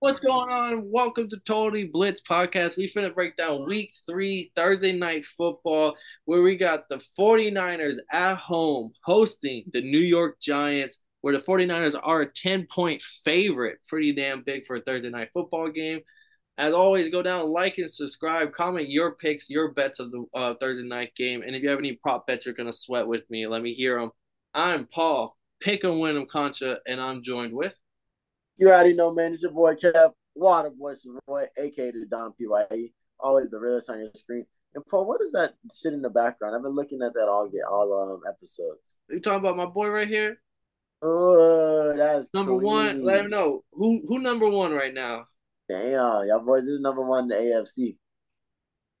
What's going on? Welcome to Totally Blitz Podcast. We finna break down week three, Thursday night football, where we got the 49ers at home hosting the New York Giants, where the 49ers are a 10 point favorite. Pretty damn big for a Thursday night football game. As always, go down, like and subscribe, comment your picks, your bets of the uh, Thursday night game. And if you have any prop bets you're going to sweat with me, let me hear them. I'm Paul, pick and win them, Concha, and I'm joined with. You already know, man. It's your boy Kev, Water Voice Roy, aka the Don PYE. Always the realest on your screen. And Paul, what is that shit in the background? I've been looking at that all get all um episodes. You talking about my boy right here? Oh, that's number clean. one. Let him know who who number one right now. Damn, y'all boys is number one in the AFC.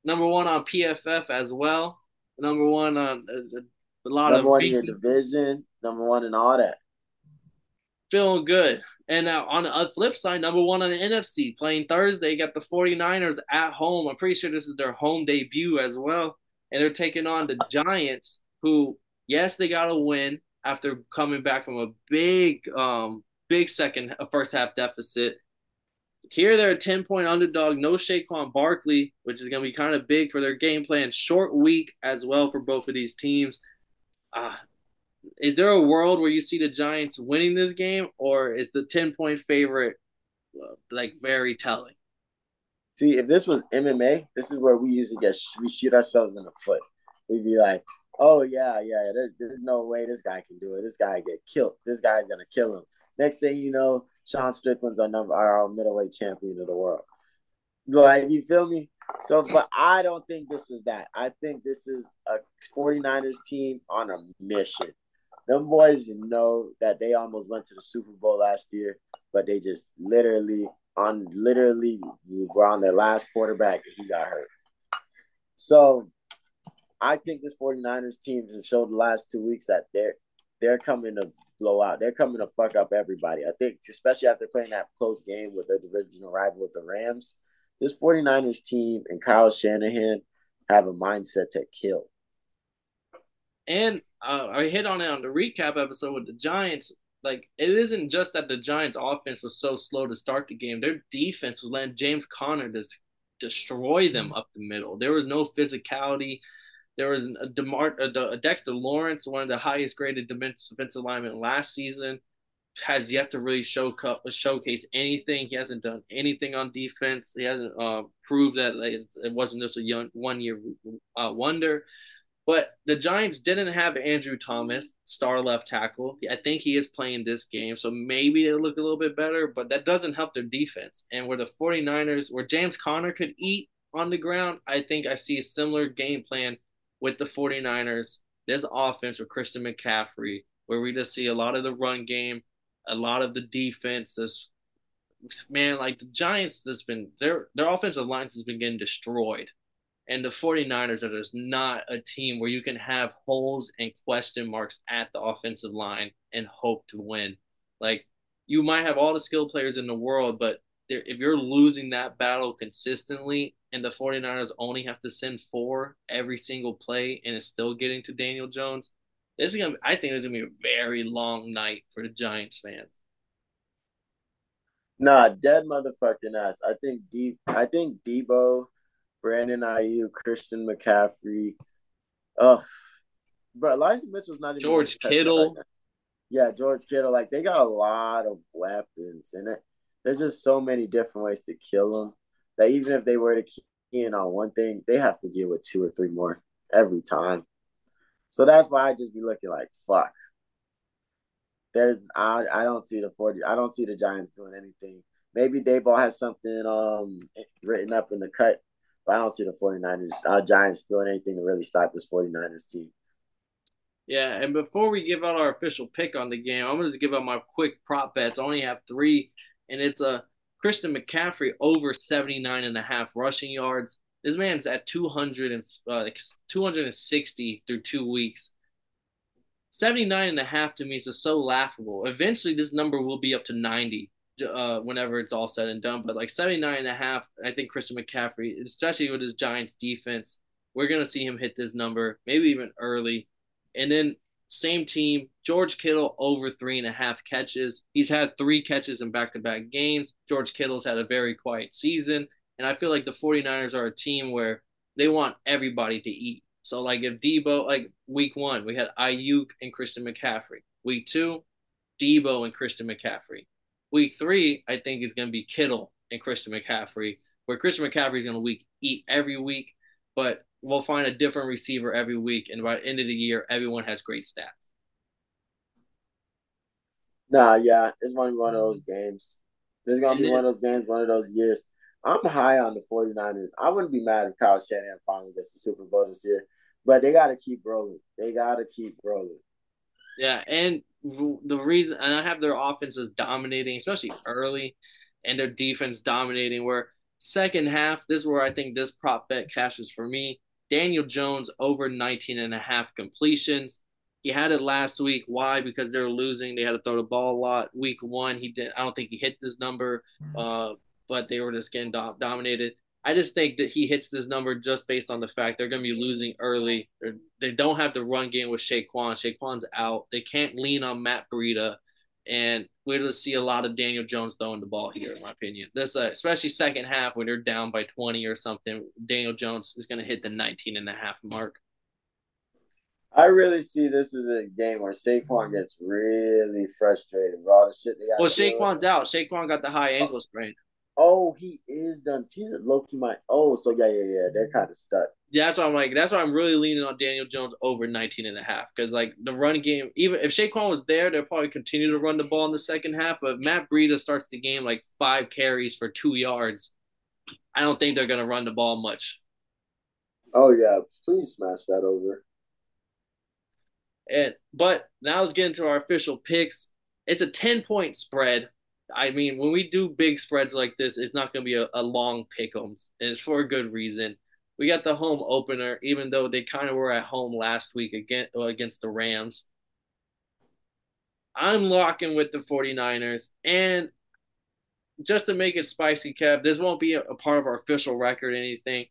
Number one on PFF as well. Number one on a, a lot number of number one in your division. Number one in all that. Feeling good. And now on the flip side, number one on the NFC, playing Thursday, got the 49ers at home. I'm pretty sure this is their home debut as well. And they're taking on the Giants, who, yes, they got a win after coming back from a big, um, big second, first half deficit. Here they're a 10 point underdog, no Saquon Barkley, which is going to be kind of big for their game plan. Short week as well for both of these teams. Uh, is there a world where you see the Giants winning this game, or is the ten point favorite uh, like very telling? See, if this was MMA, this is where we usually get we shoot ourselves in the foot. We'd be like, "Oh yeah, yeah, there's there's no way this guy can do it. This guy get killed. This guy's gonna kill him." Next thing you know, Sean Strickland's our number our middleweight champion of the world. Like, you feel me? So, but I don't think this is that. I think this is a 49ers team on a mission them boys know that they almost went to the Super Bowl last year, but they just literally on literally were on their last quarterback and he got hurt. So I think this 49ers team has showed the last two weeks that they're they're coming to blow out. They're coming to fuck up everybody. I think especially after playing that close game with their divisional rival with the Rams, this 49ers team and Kyle Shanahan have a mindset to kill. And uh, I hit on it on the recap episode with the Giants. Like it isn't just that the Giants' offense was so slow to start the game; their defense was letting James Conner just destroy them up the middle. There was no physicality. There was a, Demar- a Dexter Lawrence, one of the highest graded defensive linemen last season, has yet to really show showcase anything. He hasn't done anything on defense. He hasn't uh, proved that like, it wasn't just a young one year uh, wonder. But the Giants didn't have Andrew Thomas, star left tackle. I think he is playing this game, so maybe they look a little bit better, but that doesn't help their defense. And where the 49ers, where James Conner could eat on the ground, I think I see a similar game plan with the 49ers. This offense with Christian McCaffrey, where we just see a lot of the run game, a lot of the defense. This man, like the Giants, has been their their offensive lines has been getting destroyed and the 49ers are just not a team where you can have holes and question marks at the offensive line and hope to win. Like you might have all the skilled players in the world, but if you're losing that battle consistently and the 49ers only have to send four every single play and it's still getting to Daniel Jones, this is gonna I think it's gonna be a very long night for the Giants fans. Nah, dead motherfucking ass. I think deep I think Deebo Brandon Aiyuk, Christian McCaffrey. Oh, but Elijah Mitchell's not even George Kittle. yeah, George Kittle. Like they got a lot of weapons in it. There's just so many different ways to kill them that even if they were to key in on one thing, they have to deal with two or three more every time. So that's why I just be looking like fuck. There's I I don't see the 40 I don't see the Giants doing anything. Maybe Daboll has something um written up in the cut but I don't see the 49ers, uh, Giants doing anything to really stop this 49ers team. Yeah, and before we give out our official pick on the game, I'm going to give out my quick prop bets. I only have three, and it's a Christian McCaffrey over 79 and a half rushing yards. This man's at 200 and uh, 260 through two weeks. 79 and a half to me is just so laughable. Eventually, this number will be up to 90 uh, whenever it's all said and done. But like 79 and a half, I think Christian McCaffrey, especially with his Giants defense, we're going to see him hit this number, maybe even early. And then same team. George Kittle over three and a half catches. He's had three catches in back to back games. George Kittle's had a very quiet season. And I feel like the 49ers are a team where they want everybody to eat. So, like, if Deebo, like week one, we had Aiyuk and Christian McCaffrey. Week two, Deebo and Christian McCaffrey. Week three, I think, is going to be Kittle and Christian McCaffrey, where Christian McCaffrey is going to week eat every week, but we'll find a different receiver every week. And by the end of the year, everyone has great stats. Nah, yeah, it's going to be one of those games. It's going to be one of those games, one of those years. I'm high on the 49ers. I wouldn't be mad if Kyle Shanahan finally gets the Super Bowl this year, but they got to keep rolling. They got to keep rolling. Yeah, and the reason, and I have their offenses dominating, especially early, and their defense dominating. Where second half, this is where I think this prop bet cashes for me. Daniel Jones over 19 and a half completions. He had it last week. Why? Because they were losing. They had to throw the ball a lot. Week one, he did. I don't think he hit this number, mm-hmm. uh, but they were just getting do- dominated. I just think that he hits this number just based on the fact they're going to be losing early. They're, they do not have the run game with Saquon. Saquon's out. They can't lean on Matt Breida, and we're going to see a lot of Daniel Jones throwing the ball here, in my opinion. This, uh, especially second half when they're down by 20 or something, Daniel Jones is going to hit the 19 and a half mark. I really see this as a game where Saquon gets really frustrated with all the shit they got. Well, Saquon's out. Saquon got the high ankle sprain. Oh, he is done. He's a low key might. Oh, so yeah, yeah, yeah. They're mm-hmm. kind of stuck. Yeah, that's why I'm like. That's why I'm really leaning on Daniel Jones over 19 and a half because like the run game. Even if Saquon was there, they'll probably continue to run the ball in the second half. But Matt Breida starts the game like five carries for two yards. I don't think they're gonna run the ball much. Oh yeah, please smash that over. And but now let's get into our official picks. It's a 10 point spread. I mean, when we do big spreads like this, it's not going to be a, a long pick 'em, and it's for a good reason. We got the home opener, even though they kind of were at home last week against, against the Rams. I'm locking with the 49ers. And just to make it spicy, Kev, this won't be a, a part of our official record or anything.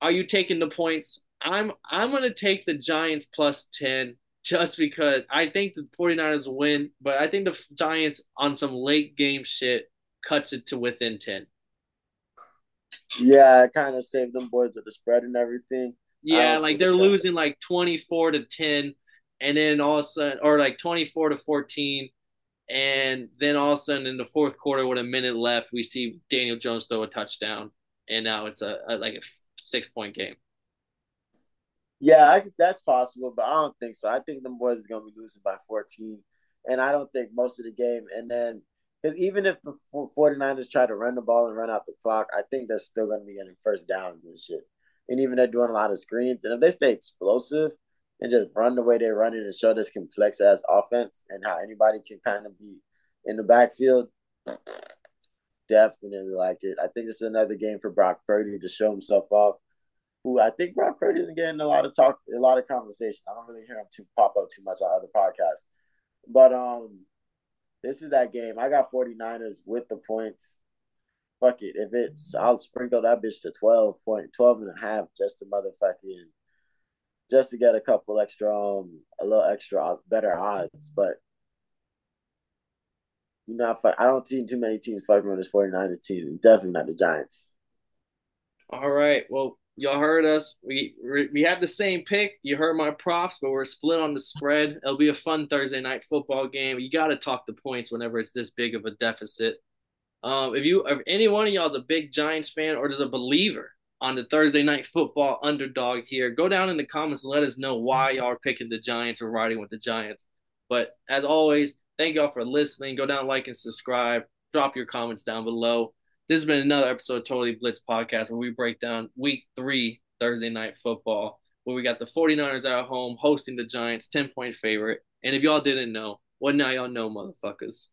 Are you taking the points? I'm I'm gonna take the Giants plus 10 just because I think the 49ers win, but I think the Giants on some late game shit cuts it to within 10. Yeah, it kind of saved them boys with the spread and everything. Yeah, like they're losing like 24 to 10 and then all of a sudden or like 24 to 14 and then all of a sudden in the fourth quarter with a minute left we see Daniel Jones throw a touchdown and now it's a, a like a 6 point game. Yeah, I, that's possible, but I don't think so. I think the boys is gonna be losing by 14, and I don't think most of the game. And then, because even if the 49ers try to run the ball and run out the clock, I think they're still gonna be getting first downs and shit. And even they're doing a lot of screens, and if they stay explosive and just run the way they're running and show this complex ass offense and how anybody can kind of be in the backfield, definitely like it. I think it's another game for Brock Purdy to show himself off who I think Brock Purdy isn't getting a lot of talk, a lot of conversation. I don't really hear him too pop up too much on other podcasts. But um this is that game. I got 49ers with the points. Fuck it. If it's I'll sprinkle that bitch to 12 point 12 and a half just to motherfucking just to get a couple extra um a little extra better odds. But you know, I don't see too many teams fucking with this 49ers team. Definitely not the Giants. All right. Well, y'all heard us. We we have the same pick. You heard my props, but we're split on the spread. It'll be a fun Thursday night football game. You got to talk the points whenever it's this big of a deficit. Um, if you, if any one of y'all is a big Giants fan or is a believer on the Thursday night football underdog here, go down in the comments and let us know why y'all are picking the Giants or riding with the Giants. But as always, thank y'all for listening. Go down, like, and subscribe. Drop your comments down below. This has been another episode of Totally Blitz podcast where we break down week three Thursday night football, where we got the 49ers at home hosting the Giants, 10 point favorite. And if y'all didn't know, well, now y'all know, motherfuckers.